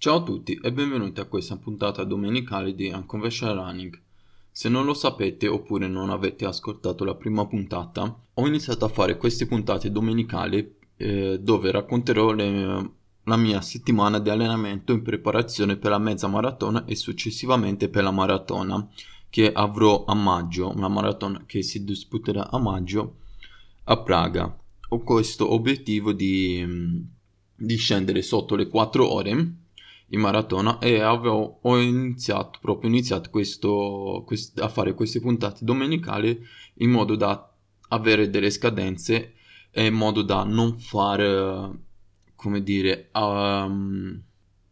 Ciao a tutti e benvenuti a questa puntata domenicale di Unconventional Running. Se non lo sapete oppure non avete ascoltato la prima puntata, ho iniziato a fare queste puntate domenicali eh, dove racconterò le, la mia settimana di allenamento in preparazione per la mezza maratona e successivamente per la maratona che avrò a maggio, una maratona che si disputerà a maggio a Praga. Ho questo obiettivo di, di scendere sotto le 4 ore in maratona e avevo, ho iniziato proprio iniziato questo, quest, a fare queste puntate domenicali in modo da avere delle scadenze e in modo da non fare come dire um,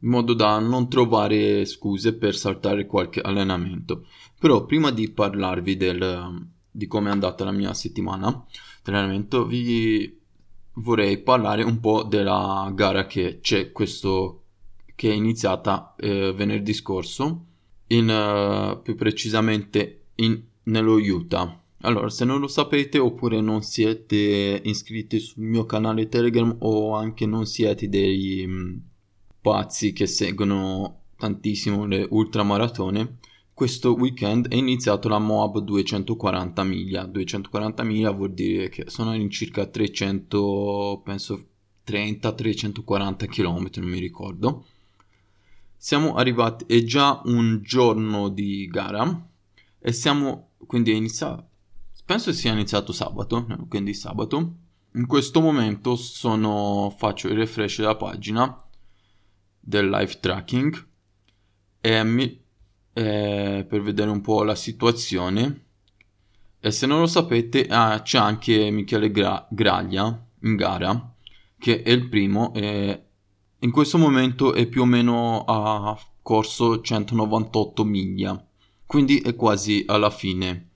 in modo da non trovare scuse per saltare qualche allenamento. Però prima di parlarvi del, di come è andata la mia settimana di allenamento vi vorrei parlare un po' della gara che c'è questo che è iniziata eh, venerdì scorso in, uh, più precisamente in, nello Utah allora se non lo sapete oppure non siete iscritti sul mio canale Telegram o anche non siete dei mh, mm, pazzi che seguono tantissimo le ultramaratone questo weekend è iniziato la Moab 240 miglia. 240 miglia vuol dire che sono in circa 300, penso 30-340 km, non mi ricordo. Siamo arrivati, è già un giorno di gara e siamo, quindi è iniziato, penso sia iniziato sabato, quindi sabato. In questo momento sono, faccio il refresh della pagina del live tracking e mi, eh, per vedere un po' la situazione. E se non lo sapete, ah, c'è anche Michele Gra- Graglia in gara, che è il primo. E in questo momento è più o meno a corso 198 miglia, quindi è quasi alla fine.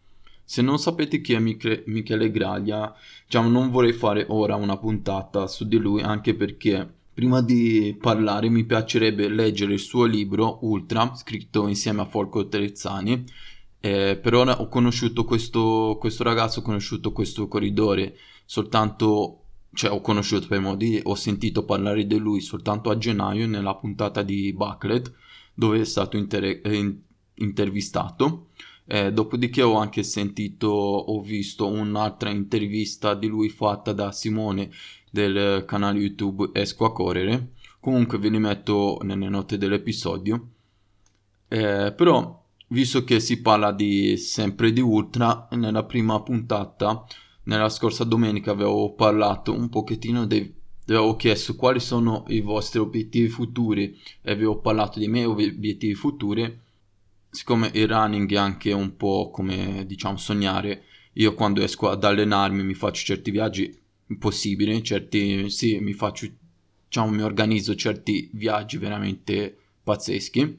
Se non sapete chi è Mich- Michele Graglia, diciamo, non vorrei fare ora una puntata su di lui, anche perché Prima di parlare mi piacerebbe leggere il suo libro Ultra, scritto insieme a Folco Terezzani. Eh, per ora ho conosciuto questo, questo ragazzo, ho conosciuto questo corridore soltanto, cioè ho conosciuto per modo di ho sentito parlare di lui soltanto a gennaio nella puntata di Bucklet dove è stato inter- eh, intervistato. Eh, dopodiché ho anche sentito, ho visto un'altra intervista di lui fatta da Simone del canale YouTube Esco a correre. Comunque ve li metto nelle note dell'episodio. Eh, però, visto che si parla di sempre di ultra, nella prima puntata, nella scorsa domenica avevo parlato un pochettino dei avevo chiesto quali sono i vostri obiettivi futuri e avevo parlato dei miei obiettivi futuri. Siccome il running è anche un po' come diciamo sognare io quando esco ad allenarmi mi faccio certi viaggi impossibile, certi, sì, mi faccio, diciamo, mi organizzo certi viaggi veramente pazzeschi,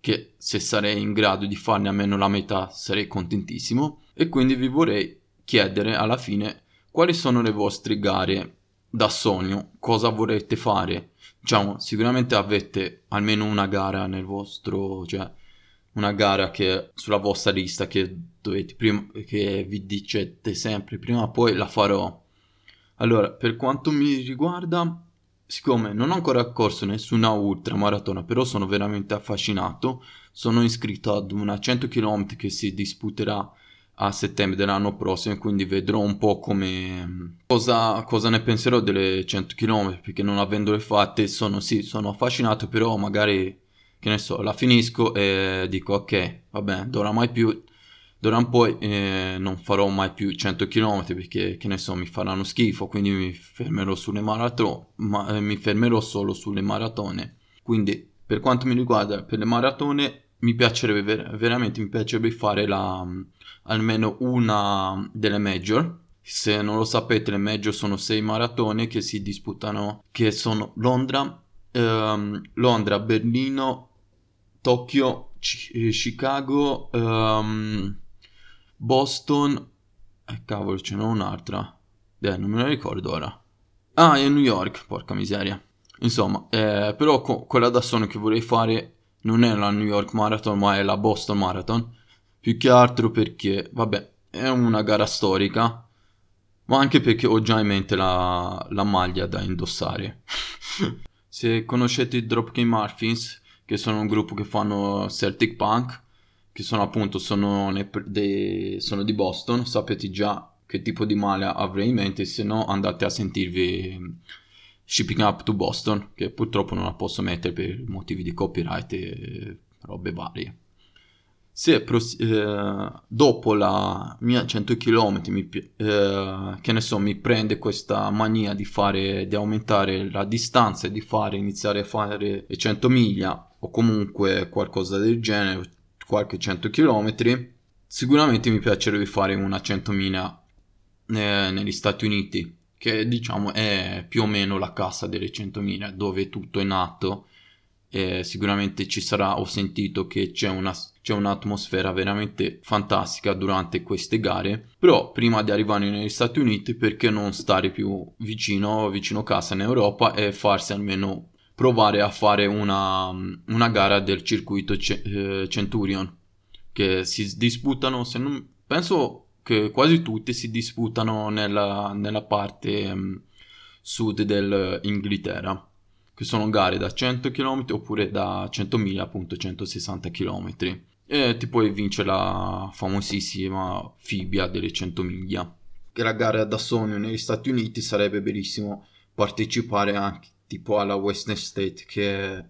che se sarei in grado di farne almeno la metà sarei contentissimo, e quindi vi vorrei chiedere alla fine quali sono le vostre gare da sogno, cosa vorrete fare. Diciamo, sicuramente avete almeno una gara nel vostro, cioè una gara che sulla vostra lista che dovete prima che vi dicete sempre prima o poi la farò allora, per quanto mi riguarda, siccome non ho ancora corso nessuna ultramaratona, però sono veramente affascinato, sono iscritto ad una 100 km che si disputerà a settembre dell'anno prossimo, quindi vedrò un po' come cosa, cosa ne penserò delle 100 km, perché non avendole fatte sono sì, sono affascinato, però magari che ne so, la finisco e dico ok, vabbè, d'ora mai più D'ora in poi eh, non farò mai più 100 km perché, che ne so, mi faranno schifo, quindi mi fermerò sulle maratone, ma eh, mi fermerò solo sulle maratone. Quindi, per quanto mi riguarda, per le maratone mi piacerebbe ver- veramente mi piacerebbe fare la, almeno una delle major. Se non lo sapete, le major sono sei maratone che si disputano, che sono Londra, ehm, Londra, Berlino, Tokyo, C- Chicago, ehm, Boston. Eh, cavolo, ce n'è un'altra. Eh, non me la ricordo ora. Ah, è New York, porca miseria. Insomma, eh, però co- quella da sogno che vorrei fare non è la New York Marathon, ma è la Boston Marathon. Più che altro perché, vabbè, è una gara storica, ma anche perché ho già in mente la, la maglia da indossare. Se conoscete i Dropkick Murphys, che sono un gruppo che fanno Celtic Punk, che sono appunto sono, ne, de, sono di Boston, sapete già che tipo di male avrei in mente, se no andate a sentirvi Shipping Up to Boston, che purtroppo non la posso mettere per motivi di copyright e robe varie. Se pros- eh, dopo la mia 100 km mi, eh, che ne so, mi prende questa mania di fare, di aumentare la distanza e di fare, iniziare a fare 100 miglia o comunque qualcosa del genere, qualche 100 km, sicuramente mi piacerebbe fare una 100 miglia eh, negli Stati Uniti, che diciamo è più o meno la cassa delle 100 miglia, dove tutto è nato. Eh, sicuramente ci sarà, ho sentito che c'è, una, c'è un'atmosfera veramente fantastica durante queste gare, però prima di arrivare negli Stati Uniti perché non stare più vicino, vicino casa in Europa e farsi almeno provare a fare una, una gara del circuito C- eh, Centurion che si disputano, se non, penso che quasi tutti si disputano nella, nella parte um, sud dell'Inghilterra che sono gare da 100 km oppure da 100.000 appunto 160 km e ti puoi vincere la famosissima Fibia delle 100 miglia. Che la gara da sogno negli Stati Uniti sarebbe bellissimo partecipare anche tipo alla Western State che è,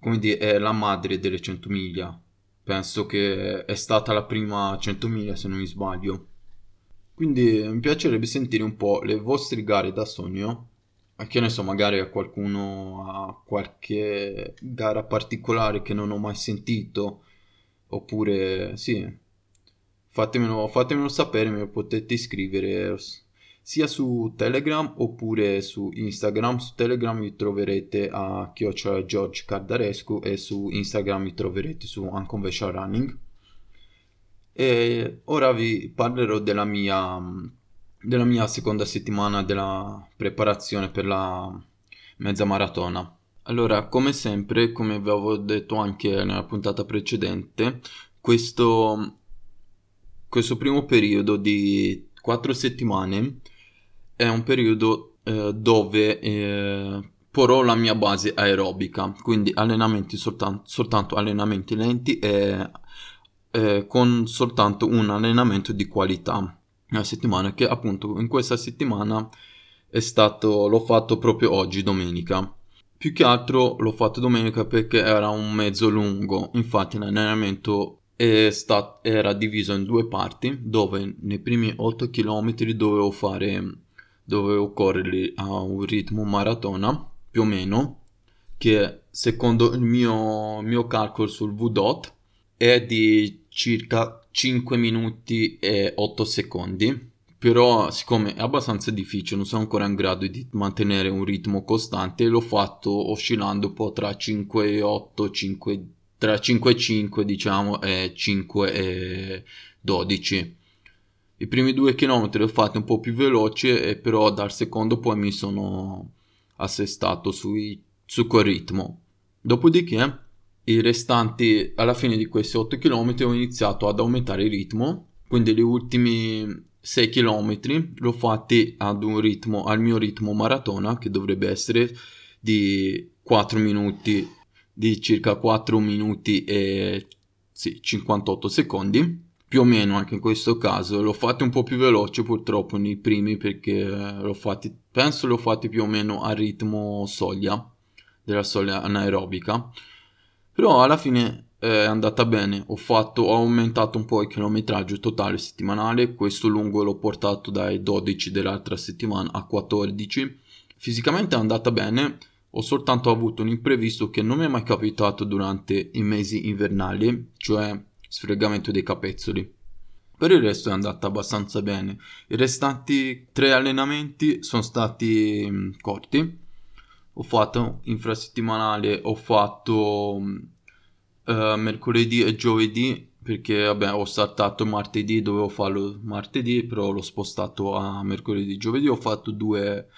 come dire, è la madre delle 100 miglia penso che è stata la prima 100 miglia se non mi sbaglio. Quindi mi piacerebbe sentire un po' le vostre gare da sogno. Che ne so, magari a qualcuno ha qualche gara particolare che non ho mai sentito, oppure sì, fatemelo, fatemelo sapere, lo potete scrivere sia su Telegram oppure su Instagram. Su Telegram mi troverete a chiocciola George Cardarescu e su Instagram mi troverete su Unconventional Running. E ora vi parlerò della mia della mia seconda settimana della preparazione per la mezza maratona. Allora, come sempre, come vi avevo detto anche nella puntata precedente, questo, questo primo periodo di quattro settimane è un periodo eh, dove eh, porrò la mia base aerobica, quindi allenamenti soltanto, soltanto allenamenti lenti e eh, con soltanto un allenamento di qualità. Una settimana che appunto in questa settimana è stato l'ho fatto proprio oggi domenica. Più che altro l'ho fatto domenica perché era un mezzo lungo. Infatti l'allenamento stat- era diviso in due parti dove nei primi 8 km dovevo fare dovevo correre a un ritmo maratona più o meno che secondo il mio, mio calcolo sul VDOT è di circa 5 minuti e 8 secondi. Però, siccome è abbastanza difficile, non sono ancora in grado di mantenere un ritmo costante, l'ho fatto oscillando un po' tra 5 e 8, 5, tra 5 e 5, diciamo, e 5 e 12. I primi due chilometri li ho fatti un po' più veloci, e però dal secondo poi mi sono assestato sui, su quel ritmo. Dopodiché i restanti, alla fine di questi 8 km ho iniziato ad aumentare il ritmo, quindi gli ultimi 6 km l'ho fatti ad un ritmo, al mio ritmo maratona che dovrebbe essere di 4 minuti, di circa 4 minuti e sì, 58 secondi più o meno anche in questo caso. L'ho fatti un po' più veloce purtroppo nei primi perché l'ho fatti penso l'ho fatti più o meno a ritmo soglia della soglia anaerobica. Però alla fine è andata bene, ho, fatto, ho aumentato un po' il chilometraggio totale settimanale, questo lungo l'ho portato dai 12 dell'altra settimana a 14. Fisicamente è andata bene, ho soltanto avuto un imprevisto che non mi è mai capitato durante i mesi invernali, cioè sfregamento dei capezzoli. Per il resto è andata abbastanza bene. I restanti tre allenamenti sono stati mh, mm, corti, ho fatto infrasettimanale, ho fatto uh, mercoledì e giovedì perché vabbè ho saltato martedì, dovevo farlo martedì, però l'ho spostato a mercoledì e giovedì, ho fatto due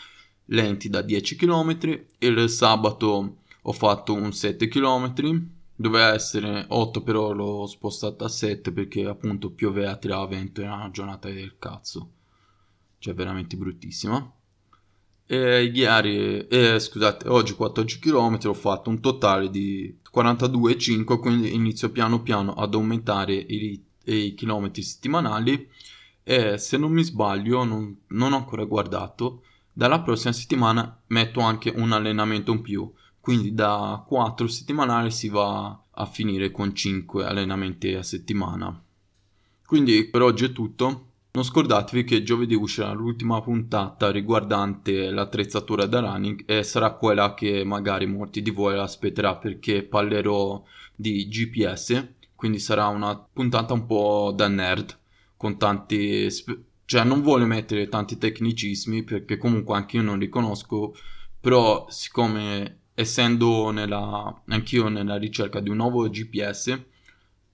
lenti da 10 km, il sabato ho fatto un 7 km, doveva essere 8 però l'ho spostato a 7 perché appunto pioveva, tirava vento, era una giornata del cazzo, cioè veramente bruttissima. E ieri, eh, scusate, oggi 14 km ho fatto un totale di 42,5, quindi inizio piano piano ad aumentare i, i chilometri settimanali. E se non mi sbaglio, non, non ho ancora guardato, dalla prossima settimana metto anche un allenamento in più, quindi da 4 settimanali si va a finire con 5 allenamenti a settimana. Quindi per oggi è tutto. Non scordatevi che giovedì uscirà l'ultima puntata riguardante l'attrezzatura da running e sarà quella che magari molti di voi aspetterà perché parlerò di GPS, quindi sarà una puntata un po' da nerd con tanti cioè non vuole mettere tanti tecnicismi perché comunque anche io non li conosco, però siccome essendo nella, anch'io nella ricerca di un nuovo GPS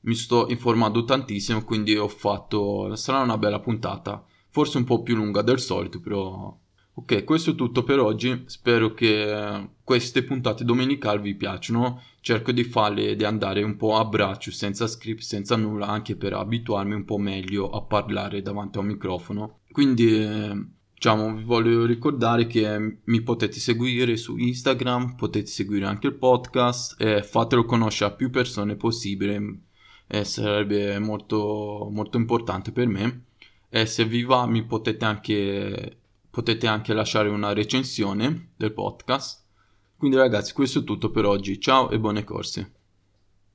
mi sto informando tantissimo, quindi ho fatto... sarà una bella puntata, forse un po' più lunga del solito, però... Ok, questo è tutto per oggi, spero che queste puntate domenicali vi piacciono, cerco di farle, di andare un po' a braccio, senza script, senza nulla, anche per abituarmi un po' meglio a parlare davanti a un microfono. Quindi... Diciamo, vi voglio ricordare che mi potete seguire su Instagram, potete seguire anche il podcast e fatelo conoscere a più persone possibile e sarebbe molto, molto importante per me. E se vi va mi potete anche, potete anche lasciare una recensione del podcast. Quindi ragazzi questo è tutto per oggi, ciao e buone corse.